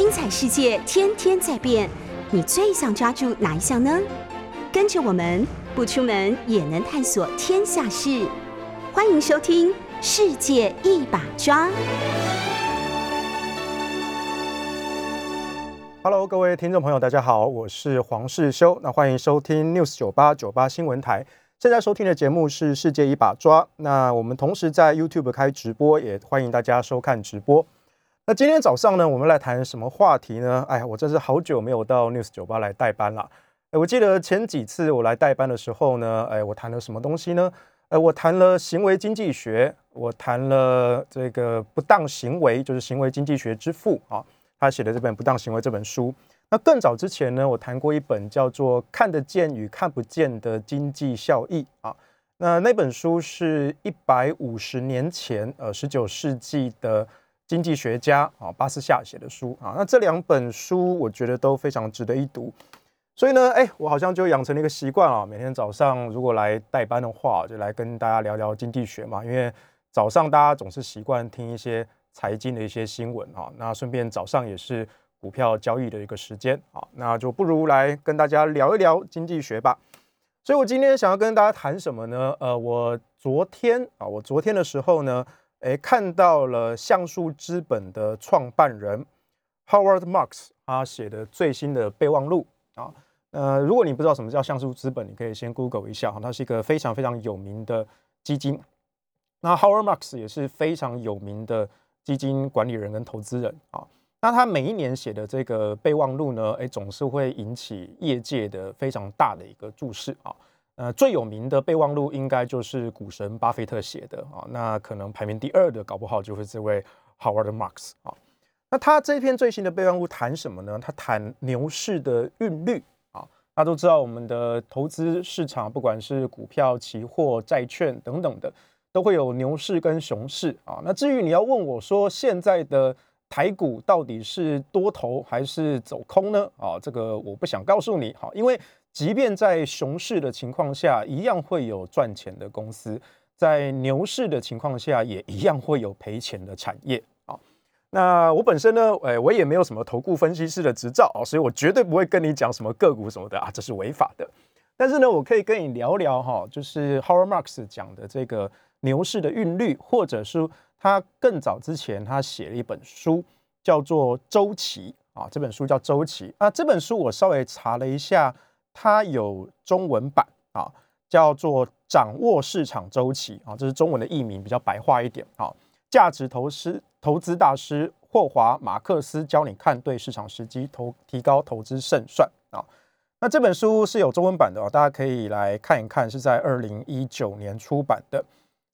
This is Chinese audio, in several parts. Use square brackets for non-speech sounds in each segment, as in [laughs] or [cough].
精彩世界天天在变，你最想抓住哪一项呢？跟着我们不出门也能探索天下事，欢迎收听《世界一把抓》。Hello，各位听众朋友，大家好，我是黄世修，那欢迎收听 News 九八九八新闻台。现在收听的节目是《世界一把抓》，那我们同时在 YouTube 开直播，也欢迎大家收看直播。那今天早上呢，我们来谈什么话题呢？哎呀，我真是好久没有到 News 酒吧来代班了。哎，我记得前几次我来代班的时候呢，哎，我谈了什么东西呢？哎，我谈了行为经济学，我谈了这个不当行为，就是行为经济学之父啊，他写的这本《不当行为》这本书。那更早之前呢，我谈过一本叫做《看得见与看不见的经济效益》啊。那那本书是一百五十年前，呃，十九世纪的经济学家啊巴斯夏写的书啊。那这两本书我觉得都非常值得一读。所以呢，哎，我好像就养成了一个习惯啊，每天早上如果来代班的话，就来跟大家聊聊经济学嘛。因为早上大家总是习惯听一些财经的一些新闻啊，那顺便早上也是。股票交易的一个时间啊，那就不如来跟大家聊一聊经济学吧。所以我今天想要跟大家谈什么呢？呃，我昨天啊，我昨天的时候呢，诶，看到了橡树资本的创办人 Howard Marks 他写的最新的备忘录啊。呃，如果你不知道什么叫橡树资本，你可以先 Google 一下哈，它是一个非常非常有名的基金。那 Howard Marks 也是非常有名的基金管理人跟投资人啊。那他每一年写的这个备忘录呢，哎，总是会引起业界的非常大的一个注视啊。呃，最有名的备忘录应该就是股神巴菲特写的啊。那可能排名第二的，搞不好就是这位 Howard Marks 啊。那他这篇最新的备忘录谈什么呢？他谈牛市的韵律啊。大家都知道，我们的投资市场，不管是股票、期货、债券等等的，都会有牛市跟熊市啊。那至于你要问我说现在的台股到底是多头还是走空呢？啊，这个我不想告诉你，好，因为即便在熊市的情况下，一样会有赚钱的公司；在牛市的情况下，也一样会有赔钱的产业啊。那我本身呢，哎，我也没有什么投顾分析师的执照啊，所以我绝对不会跟你讲什么个股什么的啊，这是违法的。但是呢，我可以跟你聊聊哈，就是 Howard Marks 讲的这个牛市的韵律，或者是。他更早之前，他写了一本书，叫做《周期》啊。这本书叫《周期》啊。这本书我稍微查了一下，它有中文版啊，叫做《掌握市场周期》啊。这是中文的译名，比较白话一点啊。价值投资投资大师霍华马克思教你看对市场时机，投提高投资胜算啊。那这本书是有中文版的啊，大家可以来看一看，是在二零一九年出版的。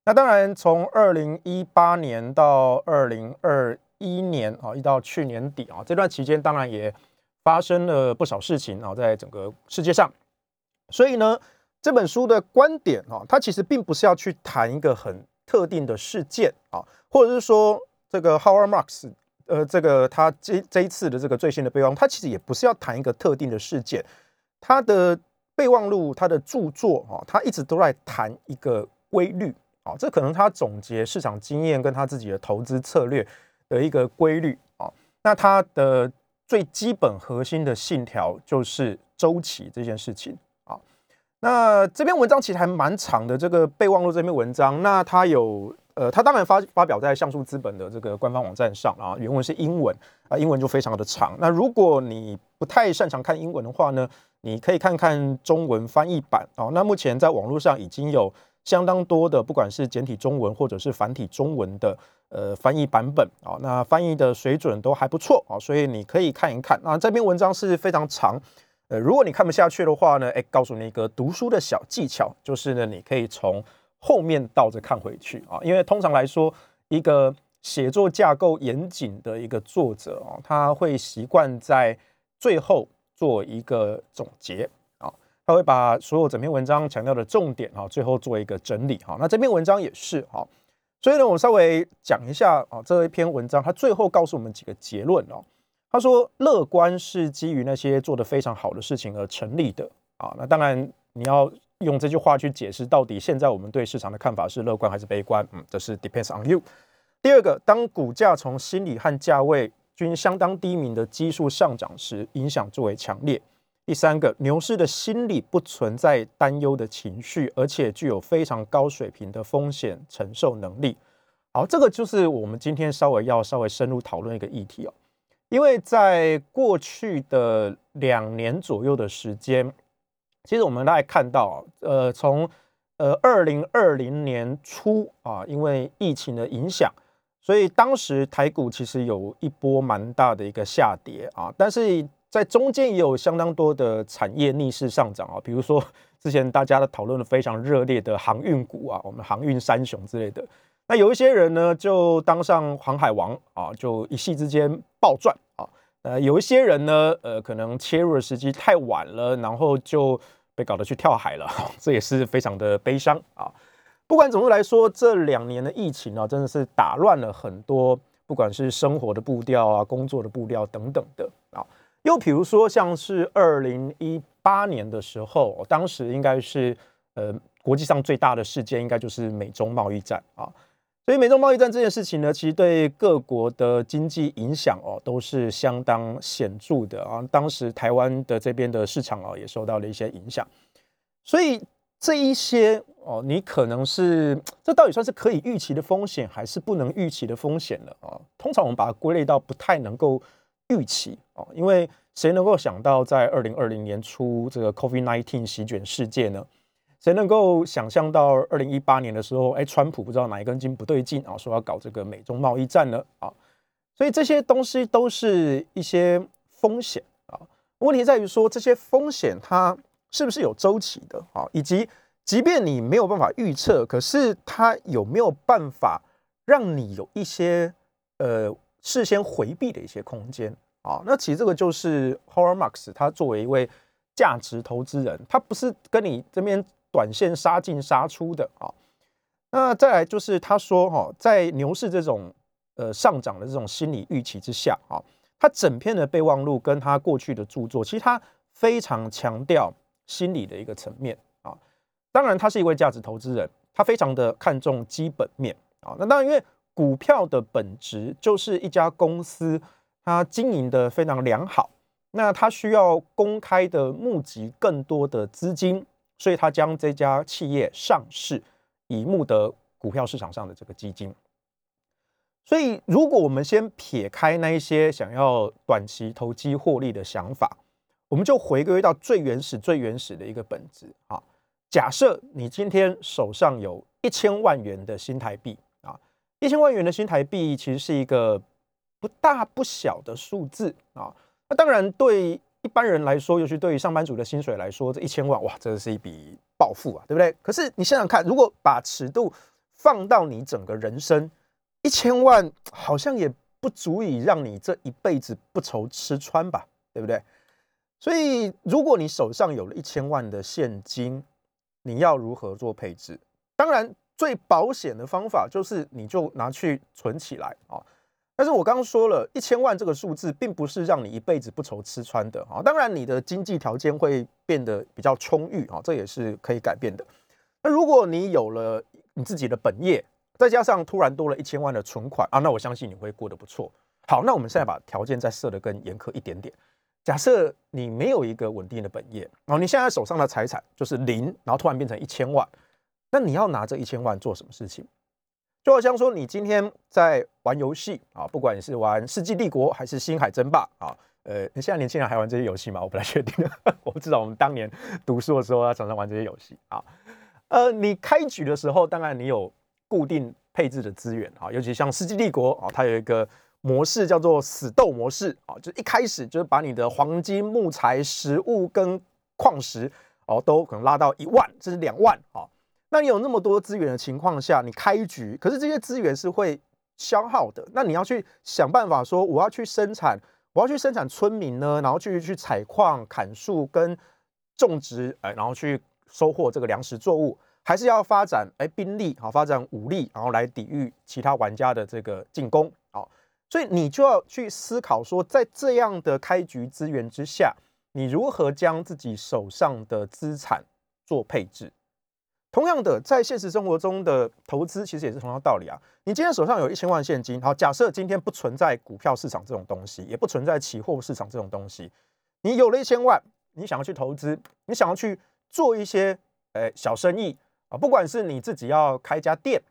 那当然，从二零一八年到二零二一年啊，一直到去年底啊，这段期间当然也发生了不少事情啊，在整个世界上。所以呢，这本书的观点啊，它其实并不是要去谈一个很特定的事件啊，或者是说这个 Howard Marks 呃，这个他这这一次的这个最新的备忘，他其实也不是要谈一个特定的事件，他的备忘录，他的著作啊，他一直都在谈一个规律。啊，这可能他总结市场经验跟他自己的投资策略的一个规律啊。那他的最基本核心的信条就是周期这件事情啊。那这篇文章其实还蛮长的，这个备忘录这篇文章，那它有呃，它当然发发表在像素资本的这个官方网站上啊，原文是英文啊，英文就非常的长。那如果你不太擅长看英文的话呢，你可以看看中文翻译版啊。那目前在网络上已经有。相当多的，不管是简体中文或者是繁体中文的呃翻译版本啊，那翻译的水准都还不错啊，所以你可以看一看。那这篇文章是非常长，呃，如果你看不下去的话呢，哎，告诉你一个读书的小技巧，就是呢，你可以从后面倒着看回去啊，因为通常来说，一个写作架构严谨的一个作者啊，他会习惯在最后做一个总结啊。他会把所有整篇文章强调的重点哈，最后做一个整理哈。那这篇文章也是哈，所以呢，我稍微讲一下啊，这一篇文章他最后告诉我们几个结论哦。他说，乐观是基于那些做得非常好的事情而成立的啊。那当然，你要用这句话去解释到底现在我们对市场的看法是乐观还是悲观，嗯，这是 depends on you。第二个，当股价从心理和价位均相当低迷的基数上涨时，影响最为强烈。第三个，牛市的心理不存在担忧的情绪，而且具有非常高水平的风险承受能力。好，这个就是我们今天稍微要稍微深入讨论一个议题哦。因为在过去的两年左右的时间，其实我们大概看到，呃，从呃二零二零年初啊，因为疫情的影响，所以当时台股其实有一波蛮大的一个下跌啊，但是在中间也有相当多的产业逆势上涨啊，比如说 [laughs] 之前大家的讨论的非常热烈的航运股啊，我们航运三雄之类的。那有一些人呢，就当上航海王啊，就一夕之间暴赚啊。呃，有一些人呢，呃，可能切入的时机太晚了，然后就被搞得去跳海了，[laughs] 这也是非常的悲伤啊。不管怎么来说，这两年的疫情啊，真的是打乱了很多，不管是生活的步调啊、工作的步调等等的啊。又比如说，像是二零一八年的时候，当时应该是呃国际上最大的事件，应该就是美中贸易战啊。所以美中贸易战这件事情呢，其实对各国的经济影响哦，都是相当显著的啊。当时台湾的这边的市场哦，也受到了一些影响。所以这一些哦，你可能是这到底算是可以预期的风险，还是不能预期的风险了啊？通常我们把它归类到不太能够预期哦，因为谁能够想到在二零二零年初这个 COVID-19 席卷世界呢？谁能够想象到二零一八年的时候，哎，川普不知道哪一根筋不对劲啊，说要搞这个美中贸易战呢？啊，所以这些东西都是一些风险啊。问题在于说，这些风险它是不是有周期的啊？以及，即便你没有办法预测，可是它有没有办法让你有一些呃事先回避的一些空间啊？那其实这个就是 Horan Marx，他作为一位价值投资人，他不是跟你这边。短线杀进杀出的啊，那再来就是他说哈，在牛市这种呃上涨的这种心理预期之下啊，他整篇的备忘录跟他过去的著作，其实他非常强调心理的一个层面啊。当然，他是一位价值投资人，他非常的看重基本面啊。那当然，因为股票的本质就是一家公司，它经营的非常良好，那它需要公开的募集更多的资金。所以它将这家企业上市，以募得股票市场上的这个基金。所以，如果我们先撇开那一些想要短期投机获利的想法，我们就回归到最原始、最原始的一个本质啊。假设你今天手上有一千万元的新台币，一千万元的新台币其实是一个不大不小的数字啊。那当然对。一般人来说，尤其对于上班族的薪水来说，这一千万哇，真的是一笔暴富啊，对不对？可是你想想看，如果把尺度放到你整个人生，一千万好像也不足以让你这一辈子不愁吃穿吧，对不对？所以，如果你手上有了一千万的现金，你要如何做配置？当然，最保险的方法就是你就拿去存起来啊。但是我刚刚说了一千万这个数字，并不是让你一辈子不愁吃穿的啊。当然，你的经济条件会变得比较充裕啊，这也是可以改变的。那如果你有了你自己的本业，再加上突然多了一千万的存款啊，那我相信你会过得不错。好，那我们现在把条件再设得更严苛一点点。假设你没有一个稳定的本业，然后你现在手上的财产就是零，然后突然变成一千万，那你要拿这一千万做什么事情？就好像说，你今天在玩游戏啊，不管你是玩《世纪帝国》还是《星海争霸》啊，呃，现在年轻人还玩这些游戏吗？我不太确定。[laughs] 我不知道我们当年读书的时候，他常常玩这些游戏啊。呃，你开局的时候，当然你有固定配置的资源啊，尤其像《世纪帝国》啊，它有一个模式叫做死斗模式啊，就一开始就是把你的黄金、木材、食物跟矿石哦，都可能拉到一万甚至两万啊。那你有那么多资源的情况下，你开局，可是这些资源是会消耗的。那你要去想办法说，我要去生产，我要去生产村民呢，然后去去采矿、砍树跟种植，哎，然后去收获这个粮食作物，还是要发展哎兵力，好发展武力，然后来抵御其他玩家的这个进攻，好，所以你就要去思考说，在这样的开局资源之下，你如何将自己手上的资产做配置。同样的，在现实生活中的投资其实也是同样道理啊。你今天手上有一千万现金，好，假设今天不存在股票市场这种东西，也不存在期货市场这种东西，你有了一千万，你想要去投资，你想要去做一些诶小生意啊，不管是你自己要开一家店，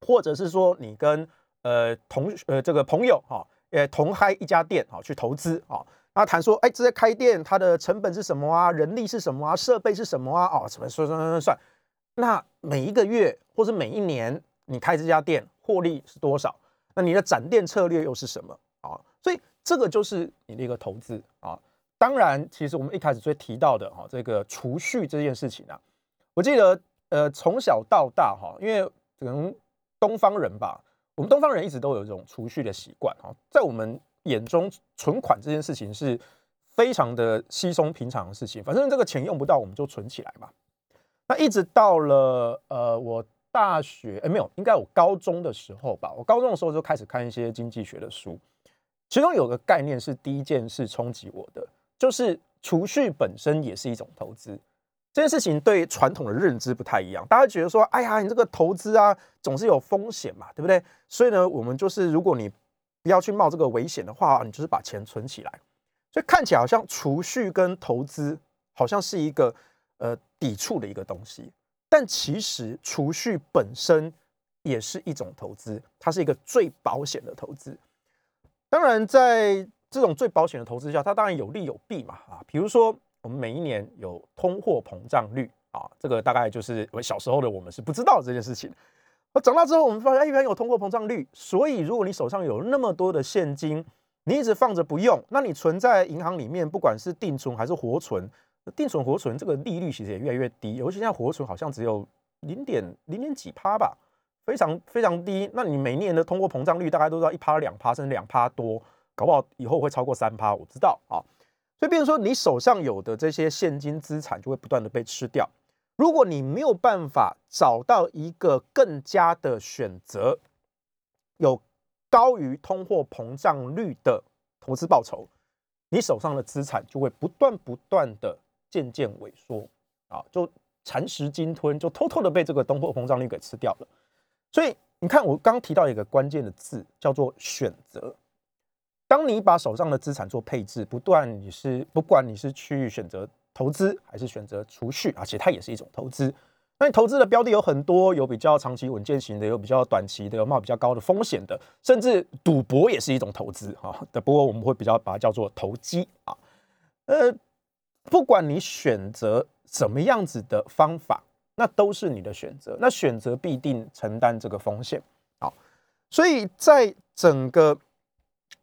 或者是说你跟呃同呃这个朋友哈，也同开一家店啊去投资啊。那谈说，哎，这些开店它的成本是什么啊？人力是什么啊？设备是什么啊？哦，怎么算算算算？那每一个月或者每一年你开这家店获利是多少？那你的展店策略又是什么啊？所以这个就是你的一个投资啊。当然，其实我们一开始最提到的哈，这个储蓄这件事情啊，我记得呃从小到大哈，因为可能东方人吧，我们东方人一直都有一种储蓄的习惯哈，在我们。眼中存款这件事情是非常的稀松平常的事情，反正这个钱用不到，我们就存起来嘛。那一直到了呃，我大学哎没有，应该我高中的时候吧。我高中的时候就开始看一些经济学的书，其中有个概念是第一件事冲击我的，就是储蓄本身也是一种投资。这件事情对传统的认知不太一样，大家觉得说，哎呀，你这个投资啊，总是有风险嘛，对不对？所以呢，我们就是如果你不要去冒这个危险的话，你就是把钱存起来。所以看起来好像储蓄跟投资好像是一个呃抵触的一个东西，但其实储蓄本身也是一种投资，它是一个最保险的投资。当然，在这种最保险的投资下，它当然有利有弊嘛啊。比如说，我们每一年有通货膨胀率啊，这个大概就是我小时候的我们是不知道这件事情。那长大之后，我们发现，哎，原来有通货膨胀率。所以，如果你手上有那么多的现金，你一直放着不用，那你存在银行里面，不管是定存还是活存，定存、活存这个利率其实也越来越低。尤其现在活存好像只有零点零点几趴吧，非常非常低。那你每年的通货膨胀率大概都要一趴、两趴，甚至两趴多，搞不好以后会超过三趴，我知道啊。所以，变成说，你手上有的这些现金资产就会不断的被吃掉。如果你没有办法找到一个更加的选择，有高于通货膨胀率的投资报酬，你手上的资产就会不断不断的渐渐萎缩啊，就蚕食鲸吞，就偷偷的被这个通货膨胀率给吃掉了。所以你看，我刚提到一个关键的字，叫做选择。当你把手上的资产做配置，不断你是不管你是去选择。投资还是选择储蓄啊，其实它也是一种投资。那你投资的标的有很多，有比较长期稳健型的，有比较短期的，有冒比较高的风险的，甚至赌博也是一种投资啊。不过我们会比较把它叫做投机啊。呃，不管你选择什么样子的方法，那都是你的选择。那选择必定承担这个风险好。所以在整个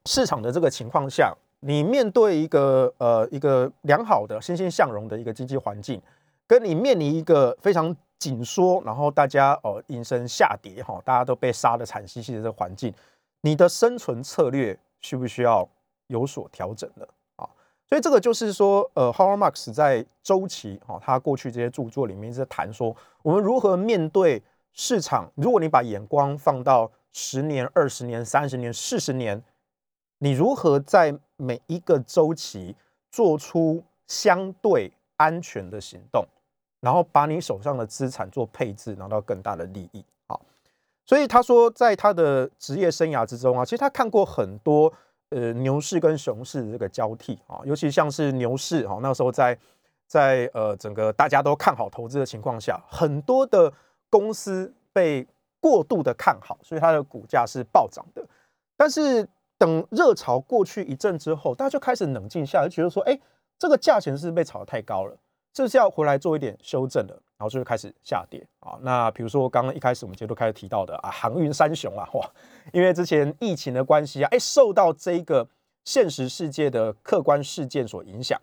市场的这个情况下。你面对一个呃一个良好的欣欣向荣的一个经济环境，跟你面临一个非常紧缩，然后大家哦应声下跌哈，大家都被杀的惨兮兮的这个环境，你的生存策略需不需要有所调整了？所以这个就是说，呃，Howard Marx 在周期哈，他过去这些著作里面在谈说，我们如何面对市场。如果你把眼光放到十年、二十年、三十年、四十年。你如何在每一个周期做出相对安全的行动，然后把你手上的资产做配置，拿到更大的利益？好，所以他说，在他的职业生涯之中啊，其实他看过很多呃牛市跟熊市的这个交替啊，尤其像是牛市哈，那时候在在呃整个大家都看好投资的情况下，很多的公司被过度的看好，所以它的股价是暴涨的，但是。等热潮过去一阵之后，大家就开始冷静下来，觉得说，哎，这个价钱是被炒得太高了，是不是要回来做一点修正的？然后就开始下跌啊。那比如说刚刚一开始我们节目开始提到的啊，航运三雄啊，哇，因为之前疫情的关系啊，哎，受到这个现实世界的客观事件所影响，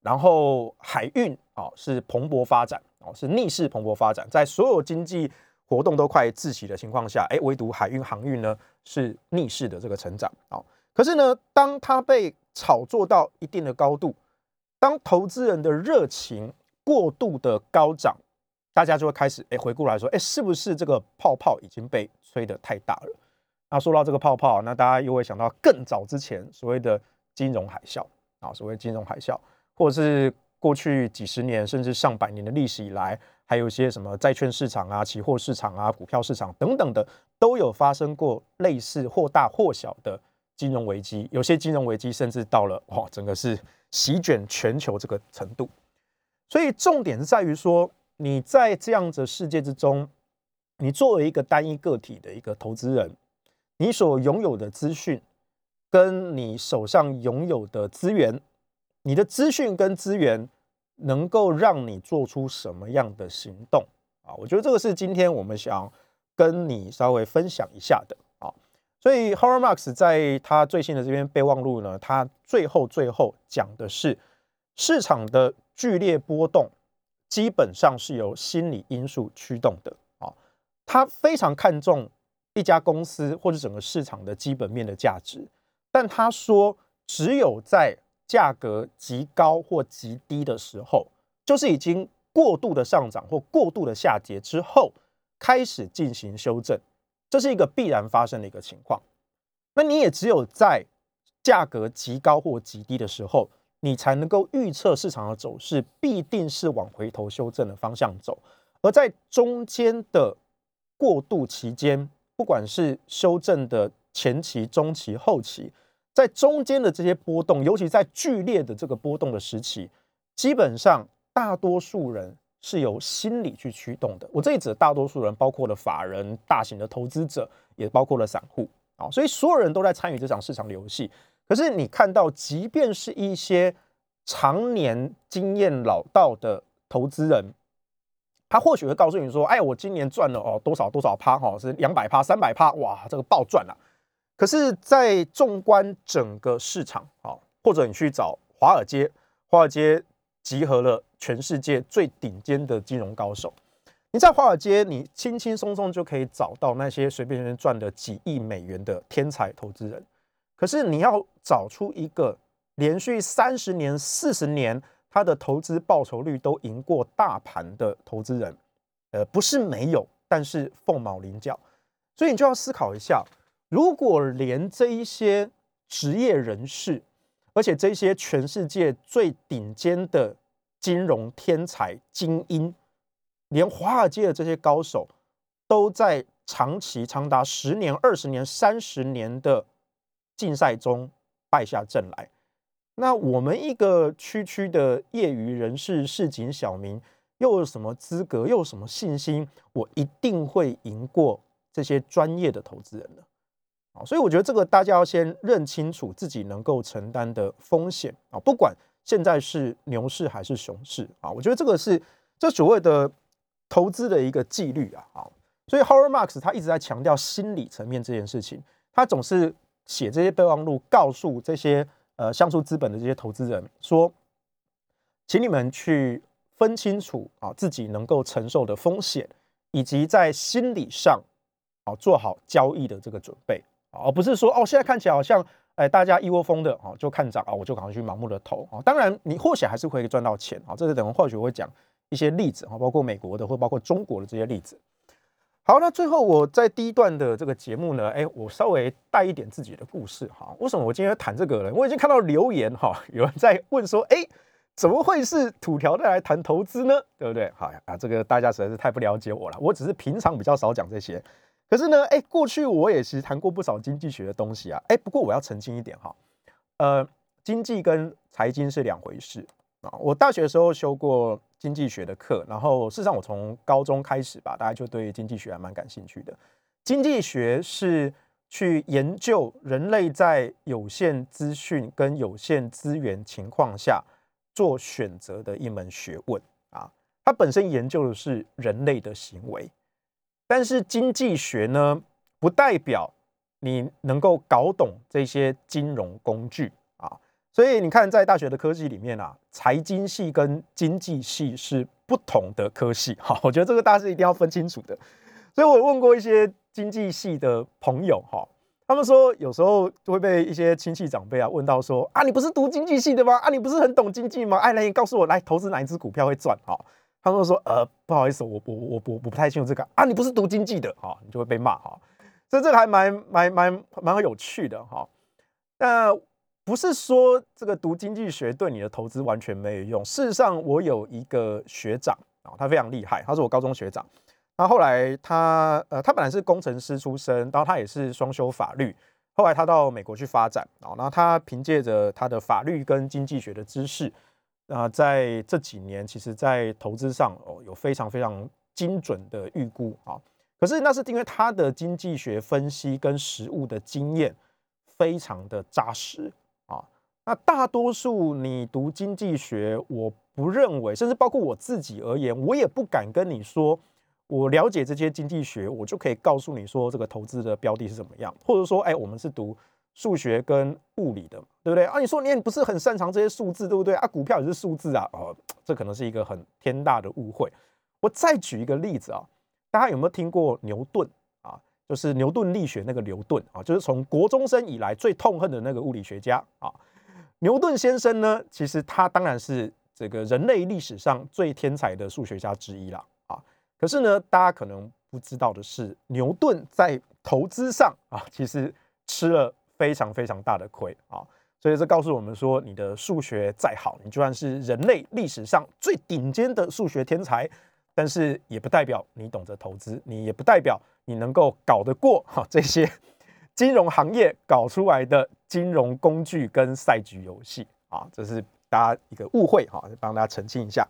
然后海运啊是蓬勃发展哦，是逆势蓬勃发展，在所有经济。活动都快窒息的情况下，哎，唯独海运航运呢是逆势的这个成长啊。可是呢，当它被炒作到一定的高度，当投资人的热情过度的高涨，大家就会开始哎回过来说，哎，是不是这个泡泡已经被吹得太大了？那说到这个泡泡，那大家又会想到更早之前所谓的金融海啸啊，所谓金融海啸，或者是过去几十年甚至上百年的历史以来。还有一些什么债券市场啊、期货市场啊、股票市场等等的，都有发生过类似或大或小的金融危机。有些金融危机甚至到了哇，整个是席卷全球这个程度。所以重点是在于说，你在这样的世界之中，你作为一个单一个体的一个投资人，你所拥有的资讯，跟你手上拥有的资源，你的资讯跟资源。能够让你做出什么样的行动啊？我觉得这个是今天我们想跟你稍微分享一下的啊。所以 Howard Marks 在他最新的这篇备忘录呢，他最后最后讲的是市场的剧烈波动基本上是由心理因素驱动的啊。他非常看重一家公司或者整个市场的基本面的价值，但他说只有在价格极高或极低的时候，就是已经过度的上涨或过度的下跌之后，开始进行修正，这是一个必然发生的一个情况。那你也只有在价格极高或极低的时候，你才能够预测市场的走势必定是往回头修正的方向走。而在中间的过渡期间，不管是修正的前期、中期、后期。在中间的这些波动，尤其在剧烈的这个波动的时期，基本上大多数人是由心理去驱动的。我这里指大多数人，包括了法人、大型的投资者，也包括了散户啊。所以所有人都在参与这场市场的游戏。可是你看到，即便是一些常年经验老道的投资人，他或许会告诉你说：“哎，我今年赚了哦多少多少趴哈，是两百趴、三百趴，哇，这个暴赚了。”可是，在纵观整个市场啊，或者你去找华尔街，华尔街集合了全世界最顶尖的金融高手。你在华尔街，你轻轻松松就可以找到那些随便随便赚了几亿美元的天才投资人。可是，你要找出一个连续三十年、四十年他的投资报酬率都赢过大盘的投资人，呃，不是没有，但是凤毛麟角。所以，你就要思考一下。如果连这一些职业人士，而且这些全世界最顶尖的金融天才精英，连华尔街的这些高手，都在长期长达十年、二十年、三十年的竞赛中败下阵来，那我们一个区区的业余人士、市井小民，又有什么资格，又有什么信心，我一定会赢过这些专业的投资人呢？啊，所以我觉得这个大家要先认清楚自己能够承担的风险啊，不管现在是牛市还是熊市啊，我觉得这个是这所谓的投资的一个纪律啊。啊，所以 h o r a r Marks 他一直在强调心理层面这件事情，他总是写这些备忘录，告诉这些呃像素资本的这些投资人说，请你们去分清楚啊自己能够承受的风险，以及在心理上啊做好交易的这个准备。而不是说哦，现在看起来好像哎，大家一窝蜂的啊，就看涨啊，我就赶快去盲目的投啊。当然，你或许还是会赚到钱啊。这是等会或许会讲一些例子啊，包括美国的或包括中国的这些例子。好，那最后我在第一段的这个节目呢，哎，我稍微带一点自己的故事哈。为什么我今天要谈这个呢？我已经看到留言哈，有人在问说，哎，怎么会是土条在来谈投资呢？对不对？好呀，啊，这个大家实在是太不了解我了。我只是平常比较少讲这些。可是呢，哎，过去我也其实谈过不少经济学的东西啊，哎，不过我要澄清一点哈，呃，经济跟财经是两回事啊。我大学的时候修过经济学的课，然后事实上我从高中开始吧，大家就对经济学还蛮感兴趣的。经济学是去研究人类在有限资讯跟有限资源情况下做选择的一门学问啊，它本身研究的是人类的行为。但是经济学呢，不代表你能够搞懂这些金融工具。所以你看，在大学的科技里面啊，财经系跟经济系是不同的科系。[laughs] 哈，我觉得这个大家是一定要分清楚的。所以我问过一些经济系的朋友，哈，他们说有时候就会被一些亲戚长辈啊问到说啊，你不是读经济系的吗？啊，你不是很懂经济吗？哎，来，你告诉我，来投资哪一只股票会赚？哈。他们说：“呃，不好意思，我我我我我不太清楚这个啊，你不是读经济的哈，你就会被骂哈。所以这个还蛮蛮蛮蛮有趣的哈。那不是说这个读经济学对你的投资完全没有用。事实上，我有一个学长啊，他非常厉害，他是我高中学长。那后来他呃，他本来是工程师出身，然后他也是双修法律，后来他到美国去发展啊，然后他凭借着他的法律跟经济学的知识，啊，在这几年其实在投资上哦有非常非常精准的预估啊。可是那是因为他的经济学分析跟实务的经验非常的扎实。那大多数你读经济学，我不认为，甚至包括我自己而言，我也不敢跟你说，我了解这些经济学，我就可以告诉你说这个投资的标的是怎么样，或者说，哎，我们是读数学跟物理的，对不对啊？你说你也不是很擅长这些数字，对不对啊？股票也是数字啊，哦，这可能是一个很天大的误会。我再举一个例子啊。大家有没有听过牛顿啊？就是牛顿力学那个牛顿啊，就是从国中生以来最痛恨的那个物理学家啊。牛顿先生呢，其实他当然是这个人类历史上最天才的数学家之一了啊。可是呢，大家可能不知道的是，牛顿在投资上啊，其实吃了非常非常大的亏啊。所以这告诉我们说，你的数学再好，你就算是人类历史上最顶尖的数学天才。但是也不代表你懂得投资，你也不代表你能够搞得过哈这些金融行业搞出来的金融工具跟赛局游戏啊，这是大家一个误会哈，帮大家澄清一下。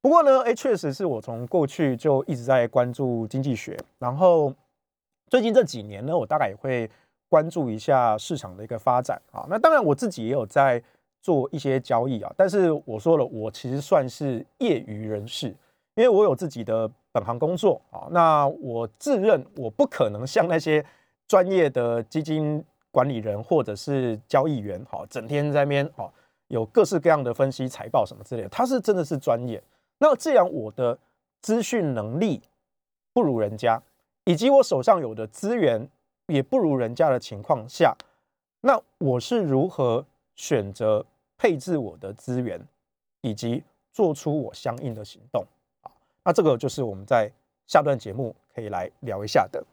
不过呢，哎，确实是我从过去就一直在关注经济学，然后最近这几年呢，我大概也会关注一下市场的一个发展啊。那当然我自己也有在做一些交易啊，但是我说了，我其实算是业余人士。因为我有自己的本行工作啊，那我自认我不可能像那些专业的基金管理人或者是交易员，好，整天在那边哦，有各式各样的分析财报什么之类。他是真的是专业。那既然我的资讯能力不如人家，以及我手上有的资源也不如人家的情况下，那我是如何选择配置我的资源，以及做出我相应的行动？啊那这个就是我们在下段节目可以来聊一下的。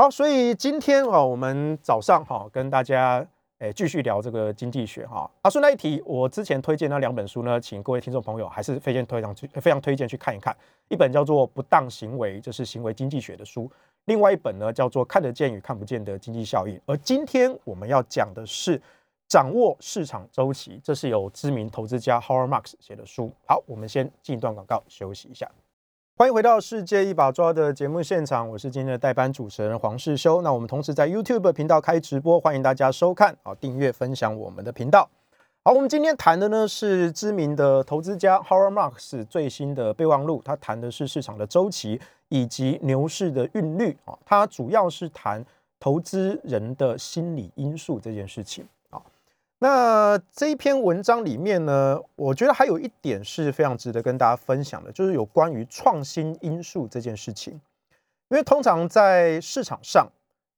好，所以今天啊，我们早上哈跟大家诶继续聊这个经济学哈。啊，顺带一提，我之前推荐那两本书呢，请各位听众朋友还是非常推荐去非常推荐去看一看。一本叫做《不当行为》，这是行为经济学的书；另外一本呢叫做《看得见与看不见的经济效应》。而今天我们要讲的是掌握市场周期，这是由知名投资家 Howard Marks 写的书。好，我们先进一段广告，休息一下。欢迎回到《世界一把抓》的节目现场，我是今天的代班主持人黄世修。那我们同时在 YouTube 频道开直播，欢迎大家收看啊，订阅分享我们的频道。好，我们今天谈的呢是知名的投资家 Howard Marks 最新的备忘录，他谈的是市场的周期以及牛市的韵律啊，他主要是谈投资人的心理因素这件事情。那这一篇文章里面呢，我觉得还有一点是非常值得跟大家分享的，就是有关于创新因素这件事情。因为通常在市场上，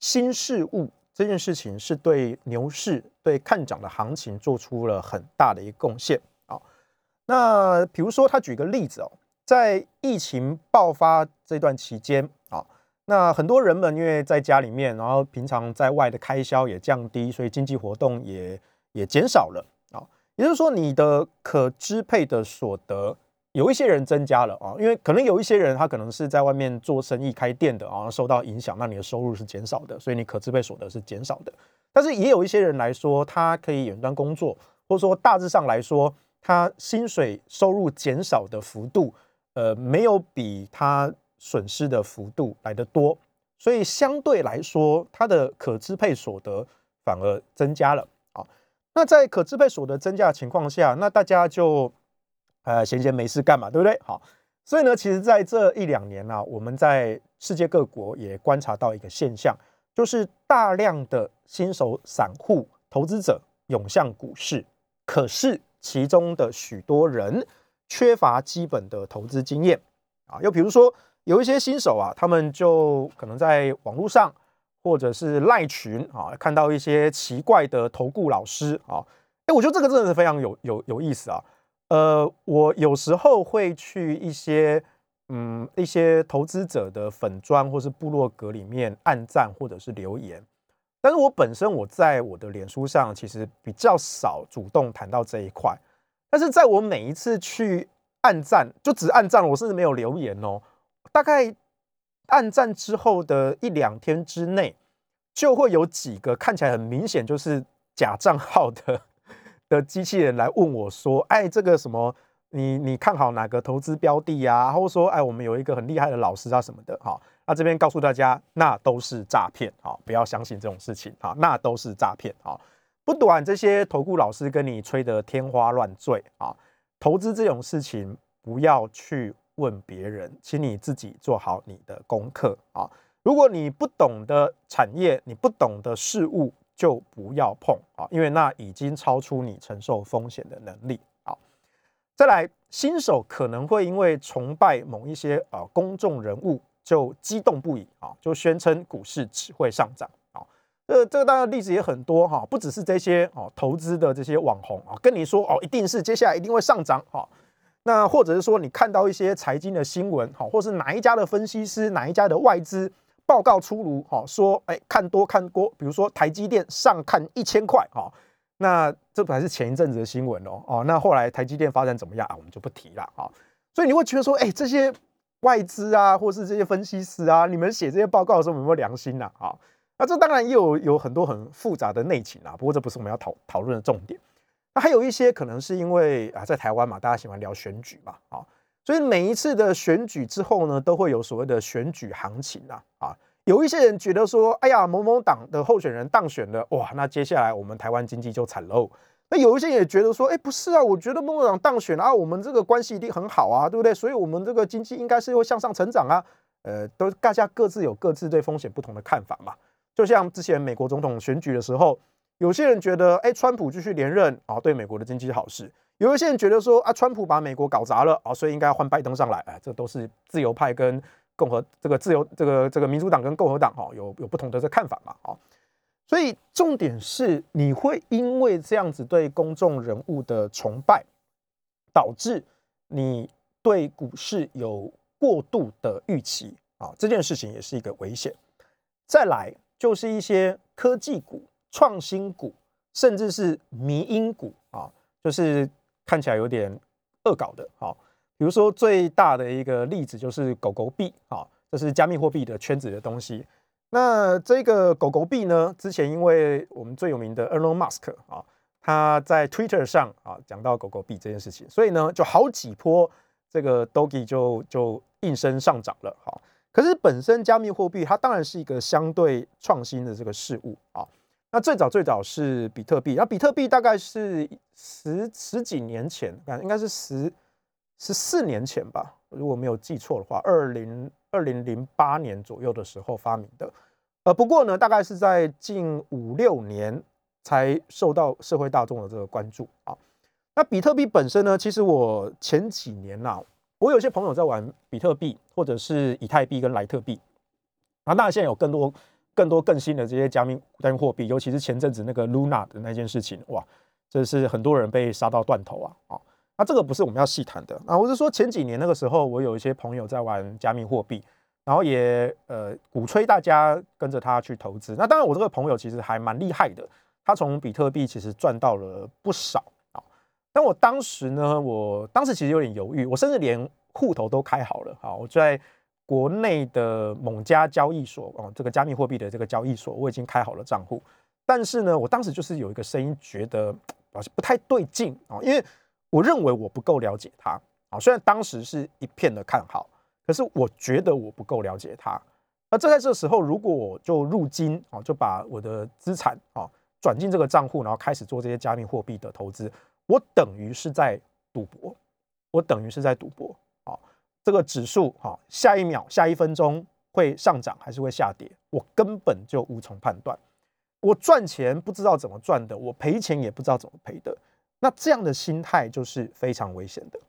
新事物这件事情是对牛市、对看涨的行情做出了很大的一个贡献啊。那比如说，他举个例子哦，在疫情爆发这段期间啊，那很多人们因为在家里面，然后平常在外的开销也降低，所以经济活动也。也减少了啊，也就是说，你的可支配的所得有一些人增加了啊，因为可能有一些人他可能是在外面做生意开店的啊，受到影响，那你的收入是减少的，所以你可支配所得是减少的。但是也有一些人来说，他可以远端工作，或者说大致上来说，他薪水收入减少的幅度，呃，没有比他损失的幅度来得多，所以相对来说，他的可支配所得反而增加了。那在可支配所得增加的情况下，那大家就呃闲闲没事干嘛，对不对？好，所以呢，其实在这一两年呢，我们在世界各国也观察到一个现象，就是大量的新手散户投资者涌向股市，可是其中的许多人缺乏基本的投资经验啊，又比如说有一些新手啊，他们就可能在网络上。或者是赖群啊，看到一些奇怪的投顾老师啊，哎，我觉得这个真的是非常有有有意思啊。呃，我有时候会去一些嗯一些投资者的粉砖或是部落格里面按赞或者是留言，但是我本身我在我的脸书上其实比较少主动谈到这一块，但是在我每一次去按赞，就只按赞，我甚至没有留言哦。大概暗战之后的一两天之内，就会有几个看起来很明显就是假账号的 [laughs] 的机器人来问我说：“哎，这个什么，你你看好哪个投资标的呀？或者说，哎，我们有一个很厉害的老师啊什么的。”哈，那这边告诉大家，那都是诈骗，啊，不要相信这种事情，啊，那都是诈骗，啊，不管这些投顾老师跟你吹得天花乱坠啊，投资这种事情不要去。问别人，请你自己做好你的功课啊！如果你不懂的产业，你不懂的事物，就不要碰啊，因为那已经超出你承受风险的能力啊。再来，新手可能会因为崇拜某一些啊公众人物，就激动不已啊，就宣称股市只会上涨啊。这这个当然例子也很多哈，不只是这些哦，投资的这些网红啊，跟你说哦，一定是接下来一定会上涨哈。那或者是说，你看到一些财经的新闻，好，或是哪一家的分析师、哪一家的外资报告出炉，好，说，哎，看多看多，比如说台积电上看一千块，哈，那这还是前一阵子的新闻哦，哦，那后来台积电发展怎么样啊？我们就不提了，哈，所以你会觉得说，哎，这些外资啊，或是这些分析师啊，你们写这些报告的时候有没有良心呐？啊，那这当然也有有很多很复杂的内情啊，不过这不是我们要讨讨论的重点。还有一些可能是因为啊，在台湾嘛，大家喜欢聊选举嘛，啊，所以每一次的选举之后呢，都会有所谓的选举行情啊，啊，有一些人觉得说，哎呀，某某党的候选人当选了，哇，那接下来我们台湾经济就惨喽。那有一些也觉得说，哎，不是啊，我觉得某某党当选啊，我们这个关系一定很好啊，对不对？所以我们这个经济应该是会向上成长啊，呃，都大家各自有各自对风险不同的看法嘛。就像之前美国总统选举的时候。有些人觉得，哎，川普继续连任啊，对美国的经济好事；有一些人觉得说，啊，川普把美国搞砸了啊，所以应该换拜登上来。哎，这都是自由派跟共和这个自由这个这个民主党跟共和党哈，有有不同的这看法嘛，啊，所以重点是，你会因为这样子对公众人物的崇拜，导致你对股市有过度的预期啊，这件事情也是一个危险。再来就是一些科技股。创新股，甚至是迷因股啊，就是看起来有点恶搞的啊。比如说最大的一个例子就是狗狗币啊，这是加密货币的圈子的东西。那这个狗狗币呢，之前因为我们最有名的 Elon Musk 啊，他在 Twitter 上啊讲到狗狗币这件事情，所以呢就好几波这个 Doge 就就应声上涨了。好，可是本身加密货币它当然是一个相对创新的这个事物啊。那最早最早是比特币，那比特币大概是十十几年前，应该是十十四年前吧，如果没有记错的话，二零二零零八年左右的时候发明的。呃，不过呢，大概是在近五六年才受到社会大众的这个关注啊。那比特币本身呢，其实我前几年呐，我有些朋友在玩比特币或者是以太币跟莱特币，啊，那现在有更多。更多更新的这些加密加密货币，尤其是前阵子那个 Luna 的那件事情，哇，这是很多人被杀到断头啊！啊，那这个不是我们要细谈的啊。我是说前几年那个时候，我有一些朋友在玩加密货币，然后也呃鼓吹大家跟着他去投资。那当然，我这个朋友其实还蛮厉害的，他从比特币其实赚到了不少啊。但我当时呢，我当时其实有点犹豫，我甚至连户头都开好了啊，我在。国内的某家交易所哦，这个加密货币的这个交易所，我已经开好了账户。但是呢，我当时就是有一个声音，觉得好像不太对劲啊，因为我认为我不够了解它啊。虽然当时是一片的看好，可是我觉得我不够了解它。那这在这时候，如果我就入金啊，就把我的资产啊转进这个账户，然后开始做这些加密货币的投资，我等于是在赌博，我等于是在赌博。这个指数哈，下一秒、下一分钟会上涨还是会下跌，我根本就无从判断。我赚钱不知道怎么赚的，我赔钱也不知道怎么赔的。那这样的心态就是非常危险的。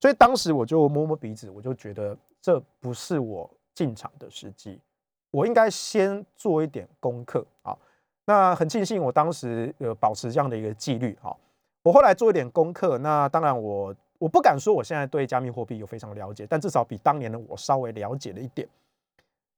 所以当时我就摸摸鼻子，我就觉得这不是我进场的时机，我应该先做一点功课啊。那很庆幸我当时呃保持这样的一个纪律啊。我后来做一点功课，那当然我。我不敢说我现在对加密货币有非常了解，但至少比当年的我稍微了解了一点。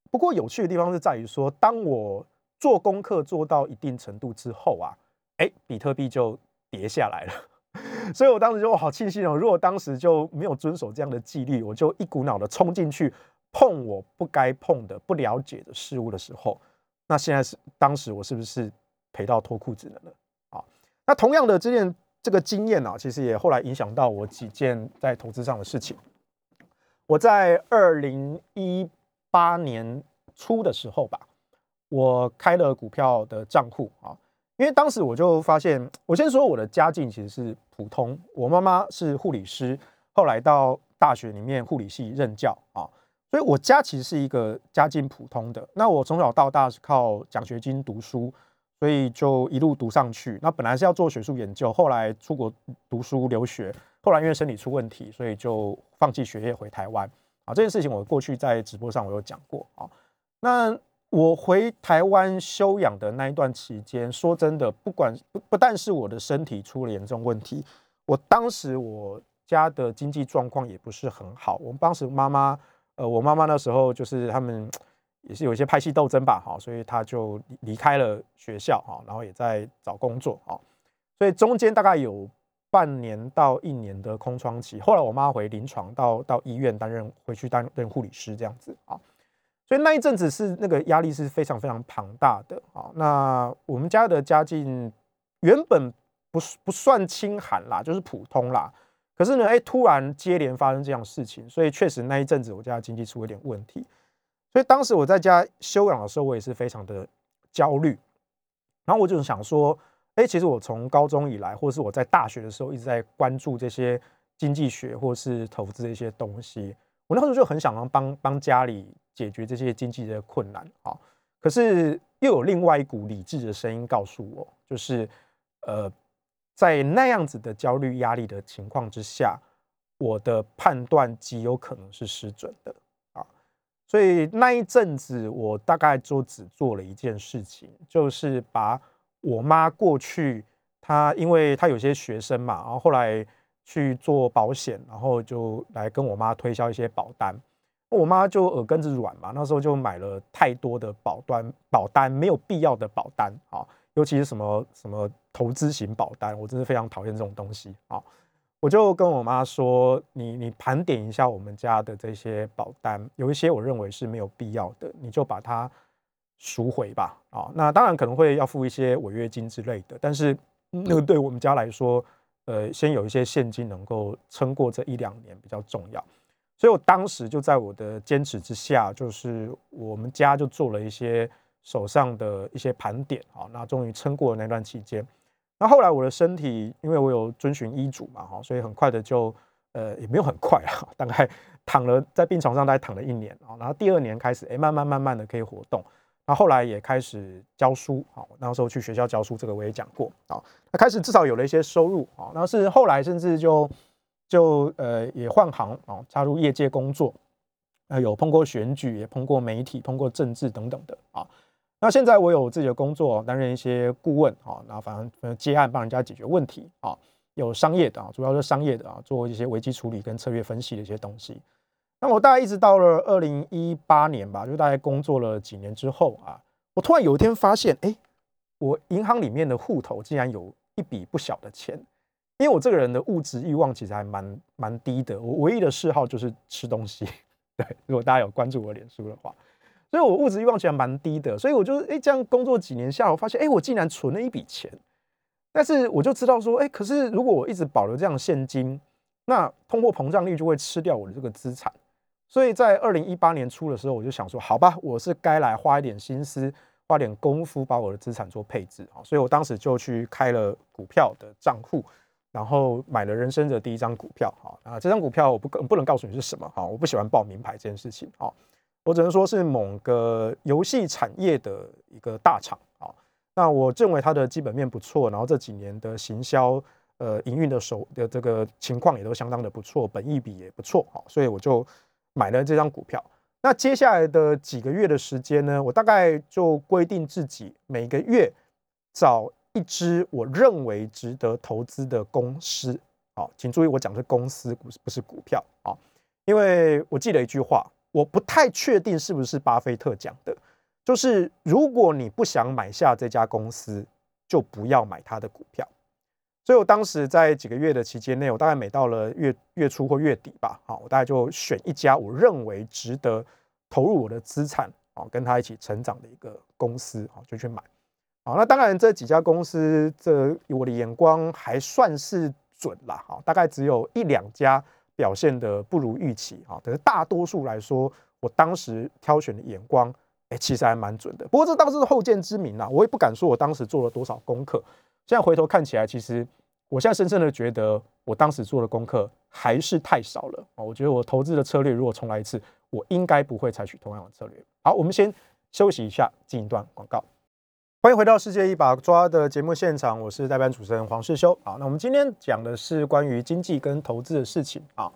不过有趣的地方是在于说，当我做功课做到一定程度之后啊，哎，比特币就跌下来了。[laughs] 所以我当时就好庆幸哦，如果当时就没有遵守这样的纪律，我就一股脑的冲进去碰我不该碰的、不了解的事物的时候，那现在是当时我是不是赔到脱裤子了呢？啊，那同样的这件这个经验啊，其实也后来影响到我几件在投资上的事情。我在二零一八年初的时候吧，我开了股票的账户啊。因为当时我就发现，我先说我的家境其实是普通，我妈妈是护理师，后来到大学里面护理系任教啊，所以我家其实是一个家境普通的。那我从小到大是靠奖学金读书，所以就一路读上去。那本来是要做学术研究，后来出国读书留学，后来因为身体出问题，所以就放弃学业回台湾啊。这件事情我过去在直播上我有讲过啊。那我回台湾休养的那一段期间，说真的，不管不不但是我的身体出了严重问题，我当时我家的经济状况也不是很好。我们当时妈妈，呃，我妈妈那时候就是他们也是有一些派系斗争吧，哈，所以他就离开了学校，哈，然后也在找工作，哈，所以中间大概有半年到一年的空窗期。后来我妈回临床，到到医院担任回去担任护理师这样子，啊。所以那一阵子是那个压力是非常非常庞大的啊。那我们家的家境原本不不算清寒啦，就是普通啦。可是呢，哎，突然接连发生这样事情，所以确实那一阵子我家经济出了点问题。所以当时我在家休养的时候，我也是非常的焦虑。然后我就想说，哎，其实我从高中以来，或是我在大学的时候，一直在关注这些经济学或是投资的一些东西。我那时候就很想要帮帮家里。解决这些经济的困难啊，可是又有另外一股理智的声音告诉我，就是呃，在那样子的焦虑压力的情况之下，我的判断极有可能是失准的。所以那一阵子，我大概就只做了一件事情，就是把我妈过去她，因为她有些学生嘛，然后后来去做保险，然后就来跟我妈推销一些保单。我妈就耳根子软嘛，那时候就买了太多的保单，保单没有必要的保单啊，尤其是什么什么投资型保单，我真是非常讨厌这种东西啊。我就跟我妈说，你你盘点一下我们家的这些保单，有一些我认为是没有必要的，你就把它赎回吧啊。那当然可能会要付一些违约金之类的，但是那个对我们家来说，呃，先有一些现金能够撑过这一两年比较重要。所以我当时就在我的坚持之下，就是我们家就做了一些手上的一些盘点啊，那终于撑过了那段期间。那后来我的身体，因为我有遵循医嘱嘛，哈，所以很快的就，呃，也没有很快啊，大概躺了在病床上，大概躺了一年啊。然后第二年开始，哎，慢慢慢慢的可以活动。那后来也开始教书啊，那时候去学校教书，这个我也讲过啊。那开始至少有了一些收入啊，然后是后来甚至就。就呃也换行啊，加入业界工作，呃有碰过选举，也碰过媒体，碰过政治等等的啊。那现在我有自己的工作，担任一些顾问啊，那反正接案帮人家解决问题啊。有商业的啊，主要是商业的啊，做一些危机处理跟策略分析的一些东西。那我大概一直到了二零一八年吧，就大概工作了几年之后啊，我突然有一天发现，哎，我银行里面的户头竟然有一笔不小的钱。因为我这个人的物质欲望其实还蛮蛮低的，我唯一的嗜好就是吃东西。[laughs] 对，如果大家有关注我脸书的话，所以我物质欲望其实蛮低的。所以我就哎这样工作几年下，我发现哎我竟然存了一笔钱。但是我就知道说，哎，可是如果我一直保留这样现金，那通货膨胀率就会吃掉我的这个资产。所以在二零一八年初的时候，我就想说，好吧，我是该来花一点心思，花点功夫把我的资产做配置啊。所以我当时就去开了股票的账户。然后买了人生的第一张股票，哈啊，这张股票我不不能告诉你是什么，哈，我不喜欢报名牌这件事情，哈，我只能说是某个游戏产业的一个大厂，啊，那我认为它的基本面不错，然后这几年的行销，呃，营运的手的这个情况也都相当的不错，本益比也不错，啊，所以我就买了这张股票。那接下来的几个月的时间呢，我大概就规定自己每个月找。一支我认为值得投资的公司，好，请注意我讲的是公司，不是不是股票啊，因为我记得一句话，我不太确定是不是巴菲特讲的，就是如果你不想买下这家公司，就不要买他的股票。所以我当时在几个月的期间内，我大概每到了月月初或月底吧，好，我大概就选一家我认为值得投入我的资产啊，跟他一起成长的一个公司啊，就去买。好，那当然这几家公司，这我的眼光还算是准啦，好，大概只有一两家表现的不如预期啊，可是大多数来说，我当时挑选的眼光，哎，其实还蛮准的。不过这倒是后见之明啦，我也不敢说我当时做了多少功课。现在回头看起来，其实我现在深深的觉得，我当时做的功课还是太少了啊！我觉得我投资的策略如果重来一次，我应该不会采取同样的策略。好，我们先休息一下，进一段广告。欢迎回到世界一把抓的节目现场，我是代班主持人黄世修。好，那我们今天讲的是关于经济跟投资的事情啊。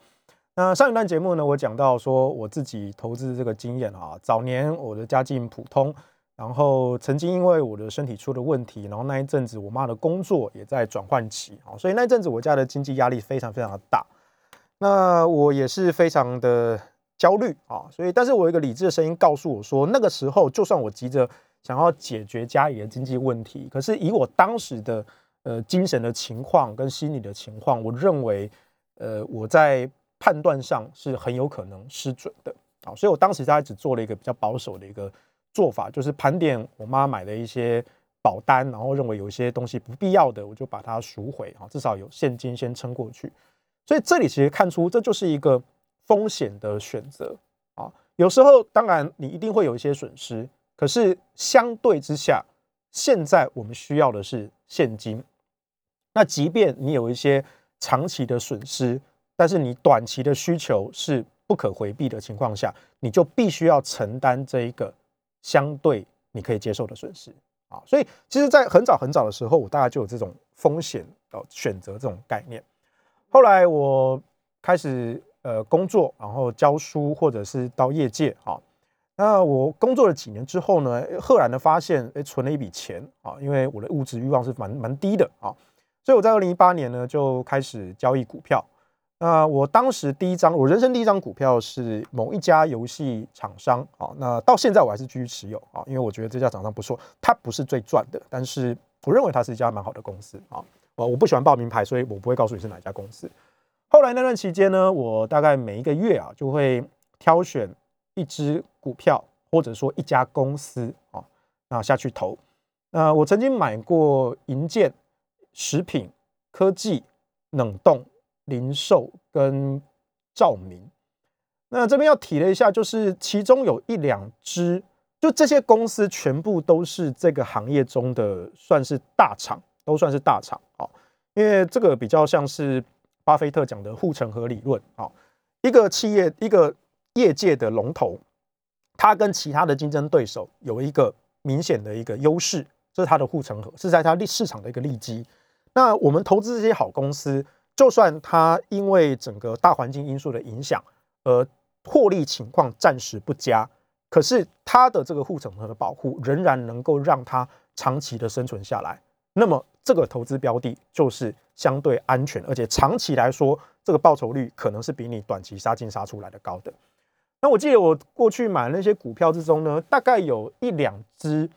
那上一段节目呢，我讲到说我自己投资这个经验啊，早年我的家境普通。然后曾经因为我的身体出了问题，然后那一阵子我妈的工作也在转换期啊，所以那一阵子我家的经济压力非常非常的大，那我也是非常的焦虑啊，所以但是我有一个理智的声音告诉我说，那个时候就算我急着想要解决家里的经济问题，可是以我当时的呃精神的情况跟心理的情况，我认为呃我在判断上是很有可能失准的啊，所以我当时大概只做了一个比较保守的一个。做法就是盘点我妈买的一些保单，然后认为有一些东西不必要的，我就把它赎回啊，至少有现金先撑过去。所以这里其实看出这就是一个风险的选择啊。有时候当然你一定会有一些损失，可是相对之下，现在我们需要的是现金。那即便你有一些长期的损失，但是你短期的需求是不可回避的情况下，你就必须要承担这一个。相对你可以接受的损失啊，所以其实，在很早很早的时候，我大概就有这种风险哦选择这种概念。后来我开始呃工作，然后教书，或者是到业界啊。那我工作了几年之后呢，赫然的发现，哎，存了一笔钱啊，因为我的物质欲望是蛮蛮低的啊，所以我在二零一八年呢就开始交易股票。那我当时第一张，我人生第一张股票是某一家游戏厂商啊。那到现在我还是继续持有啊，因为我觉得这家厂商不错，它不是最赚的，但是我认为它是一家蛮好的公司啊。我我不喜欢报名牌，所以我不会告诉你是哪家公司。后来那段期间呢，我大概每一个月啊，就会挑选一只股票或者说一家公司啊，那下去投。那我曾经买过银建、食品、科技、冷冻。零售跟照明，那这边要提了一下，就是其中有一两只，就这些公司全部都是这个行业中的算是大厂，都算是大厂啊。因为这个比较像是巴菲特讲的护城河理论啊，一个企业一个业界的龙头，它跟其他的竞争对手有一个明显的一个优势，这是它的护城河，是在它利市场的一个利基。那我们投资这些好公司。就算它因为整个大环境因素的影响，而获利情况暂时不佳，可是它的这个护城河的保护仍然能够让它长期的生存下来。那么这个投资标的就是相对安全，而且长期来说，这个报酬率可能是比你短期杀进杀出来的高的。那我记得我过去买那些股票之中呢，大概有一两只，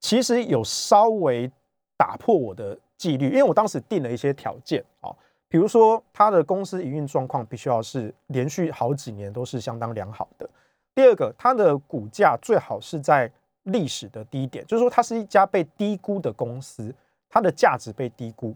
其实有稍微打破我的纪律，因为我当时定了一些条件啊。比如说，它的公司营运状况必须要是连续好几年都是相当良好的。第二个，它的股价最好是在历史的低点，就是说它是一家被低估的公司，它的价值被低估。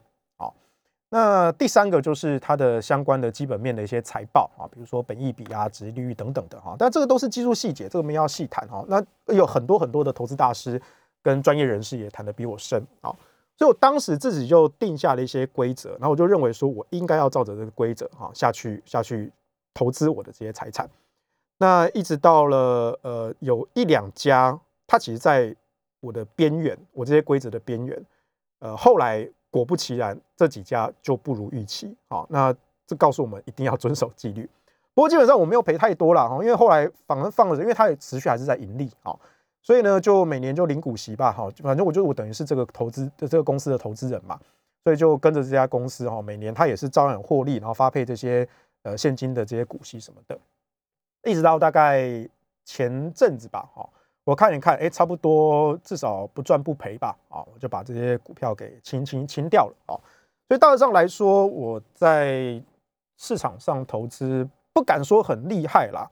那第三个就是它的相关的基本面的一些财报啊，比如说本益比啊、值利率等等的哈。但这个都是技术细节，这个我们要细谈哈。那有很多很多的投资大师跟专业人士也谈得比我深啊。所以我当时自己就定下了一些规则，然后我就认为说，我应该要照着这个规则哈下去下去投资我的这些财产。那一直到了呃有一两家，它其实在我的边缘，我这些规则的边缘。呃，后来果不其然，这几家就不如预期啊。那这告诉我们一定要遵守纪律。不过基本上我没有赔太多了哈，因为后来反而放了，因为它也持续还是在盈利啊。所以呢，就每年就领股息吧，哈，反正我就我等于是这个投资的这个公司的投资人嘛，所以就跟着这家公司哈，每年它也是照样获利，然后发配这些呃现金的这些股息什么的，一直到大概前阵子吧，哈，我看一看，哎，差不多至少不赚不赔吧，啊，我就把这些股票给清清清掉了，啊，所以大致上来说，我在市场上投资不敢说很厉害啦，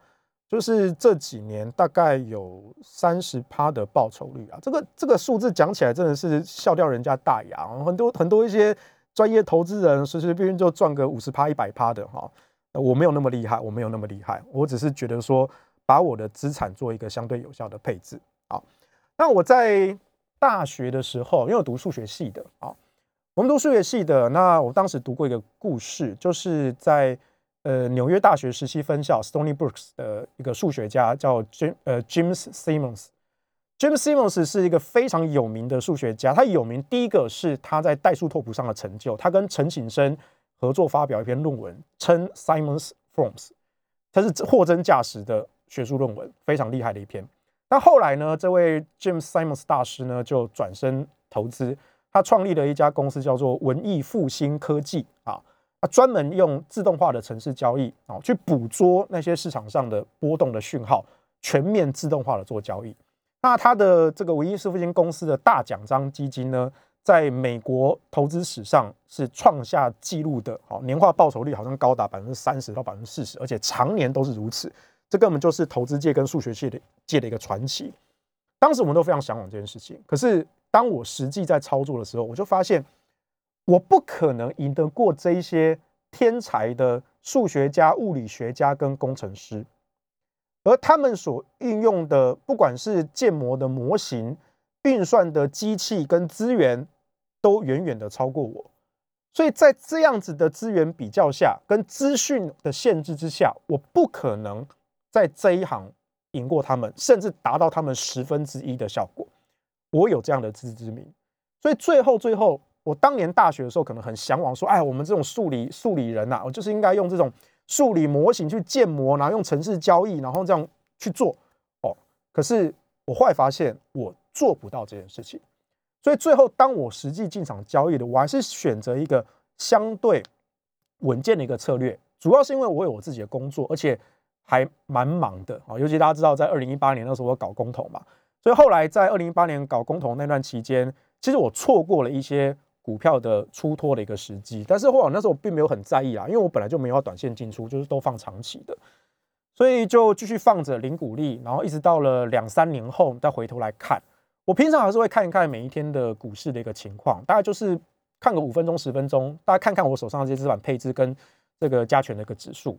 就是这几年大概有三十趴的报酬率啊，这个这个数字讲起来真的是笑掉人家大牙，很多很多一些专业投资人随随便便就赚个五十趴、一百趴的哈，我没有那么厉害，我没有那么厉害，我只是觉得说把我的资产做一个相对有效的配置啊。那我在大学的时候，因为我读数学系的啊。我们读数学系的，那我当时读过一个故事，就是在呃纽约大学实习分校 Stony Brooks 的一个数学家叫 Jim 呃 James Simmons。James Simmons 是一个非常有名的数学家，他有名第一个是他在代数拓扑上的成就，他跟陈景生合作发表一篇论文，称 Simmons Forms，它是货真价实的学术论文，非常厉害的一篇。那后来呢，这位 James Simons 大师呢就转身投资。他创立了一家公司，叫做文艺复兴科技啊，他专门用自动化的城市交易啊，去捕捉那些市场上的波动的讯号，全面自动化的做交易。那他的这个文艺复兴公司的大奖章基金呢，在美国投资史上是创下纪录的，好年化报酬率好像高达百分之三十到百分之四十，而且常年都是如此。这根本就是投资界跟数学界的界的一个传奇。当时我们都非常向往这件事情，可是。当我实际在操作的时候，我就发现我不可能赢得过这一些天才的数学家、物理学家跟工程师，而他们所运用的，不管是建模的模型、运算的机器跟资源，都远远的超过我。所以在这样子的资源比较下，跟资讯的限制之下，我不可能在这一行赢过他们，甚至达到他们十分之一的效果。我有这样的自知之明，所以最后最后，我当年大学的时候可能很向往说，哎，我们这种数理数理人呐，我就是应该用这种数理模型去建模，然后用城市交易，然后这样去做哦。可是我后来发现我做不到这件事情，所以最后当我实际进场交易的，我还是选择一个相对稳健的一个策略，主要是因为我有我自己的工作，而且还蛮忙的啊。尤其大家知道，在二零一八年那时候我搞公投嘛。所以后来在二零一八年搞公投那段期间，其实我错过了一些股票的出脱的一个时机。但是后来那时候我并没有很在意啊，因为我本来就没有短线进出，就是都放长期的，所以就继续放着零股利，然后一直到了两三年后再回头来看。我平常还是会看一看每一天的股市的一个情况，大概就是看个五分钟十分钟，大家看看我手上这些资产配置跟这个加权的一个指数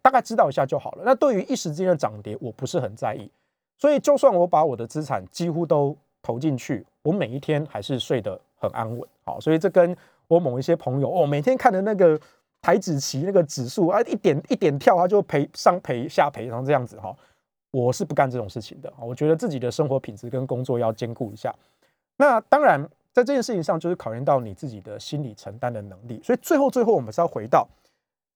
大概知道一下就好了。那对于一时之间的涨跌，我不是很在意。所以，就算我把我的资产几乎都投进去，我每一天还是睡得很安稳。好，所以这跟我某一些朋友哦，每天看的那个台子期那个指数啊，一点一点跳，他就赔上赔下赔，然后这样子哈，我是不干这种事情的。我觉得自己的生活品质跟工作要兼顾一下。那当然，在这件事情上，就是考验到你自己的心理承担的能力。所以最后最后，我们是要回到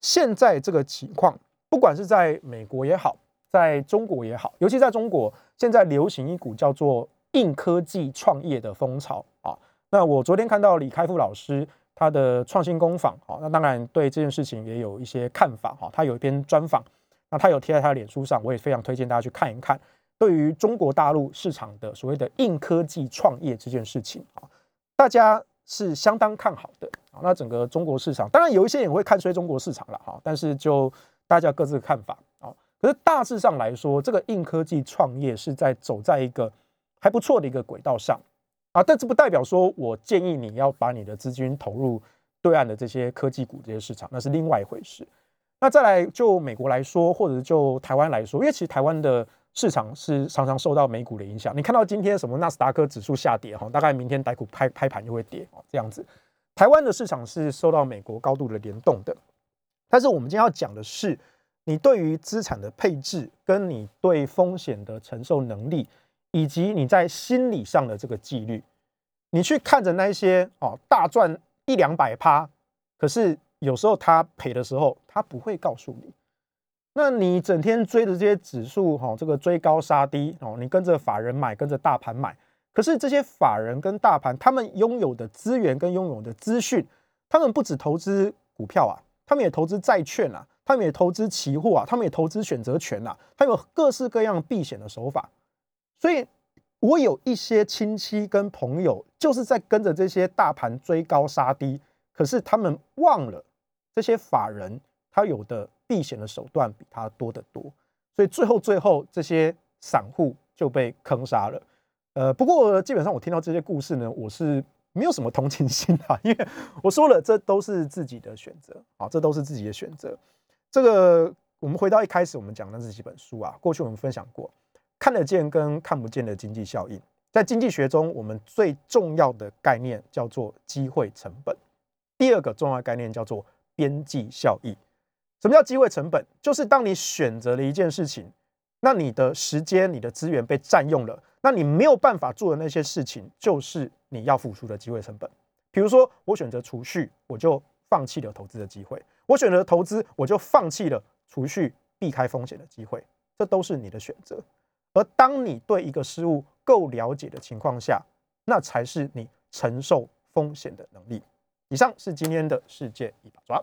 现在这个情况，不管是在美国也好。在中国也好，尤其在中国，现在流行一股叫做硬科技创业的风潮啊。那我昨天看到李开复老师他的创新工坊啊，那当然对这件事情也有一些看法哈。他有一篇专访，那他有贴在他的脸书上，我也非常推荐大家去看一看。对于中国大陆市场的所谓的硬科技创业这件事情啊，大家是相当看好的啊。那整个中国市场，当然有一些人会看衰中国市场了哈，但是就大家各自的看法啊。可是大致上来说，这个硬科技创业是在走在一个还不错的一个轨道上啊，但这不代表说我建议你要把你的资金投入对岸的这些科技股这些市场，那是另外一回事。那再来就美国来说，或者就台湾来说，因为其实台湾的市场是常常受到美股的影响。你看到今天什么纳斯达克指数下跌哈，大概明天台股拍拍盘就会跌哦，这样子。台湾的市场是受到美国高度的联动的，但是我们今天要讲的是。你对于资产的配置，跟你对风险的承受能力，以及你在心理上的这个纪律，你去看着那些哦大赚一两百趴，可是有时候他赔的时候，他不会告诉你。那你整天追着这些指数，哈，这个追高杀低哦，你跟着法人买，跟着大盘买，可是这些法人跟大盘，他们拥有的资源跟拥有的资讯，他们不只投资股票啊，他们也投资债券啊。他们也投资期货啊，他们也投资选择权啊，他有各式各样避险的手法。所以，我有一些亲戚跟朋友，就是在跟着这些大盘追高杀低，可是他们忘了这些法人他有的避险的手段比他多得多，所以最后最后这些散户就被坑杀了。呃，不过基本上我听到这些故事呢，我是没有什么同情心啊，因为我说了，这都是自己的选择啊，这都是自己的选择。这个我们回到一开始我们讲的这几本书啊，过去我们分享过看得见跟看不见的经济效应，在经济学中，我们最重要的概念叫做机会成本，第二个重要概念叫做边际效益。什么叫机会成本？就是当你选择了一件事情，那你的时间、你的资源被占用了。那你没有办法做的那些事情，就是你要付出的机会成本。比如说，我选择储蓄，我就放弃了投资的机会；我选择投资，我就放弃了储蓄避开风险的机会。这都是你的选择。而当你对一个事物够了解的情况下，那才是你承受风险的能力。以上是今天的世界一把抓。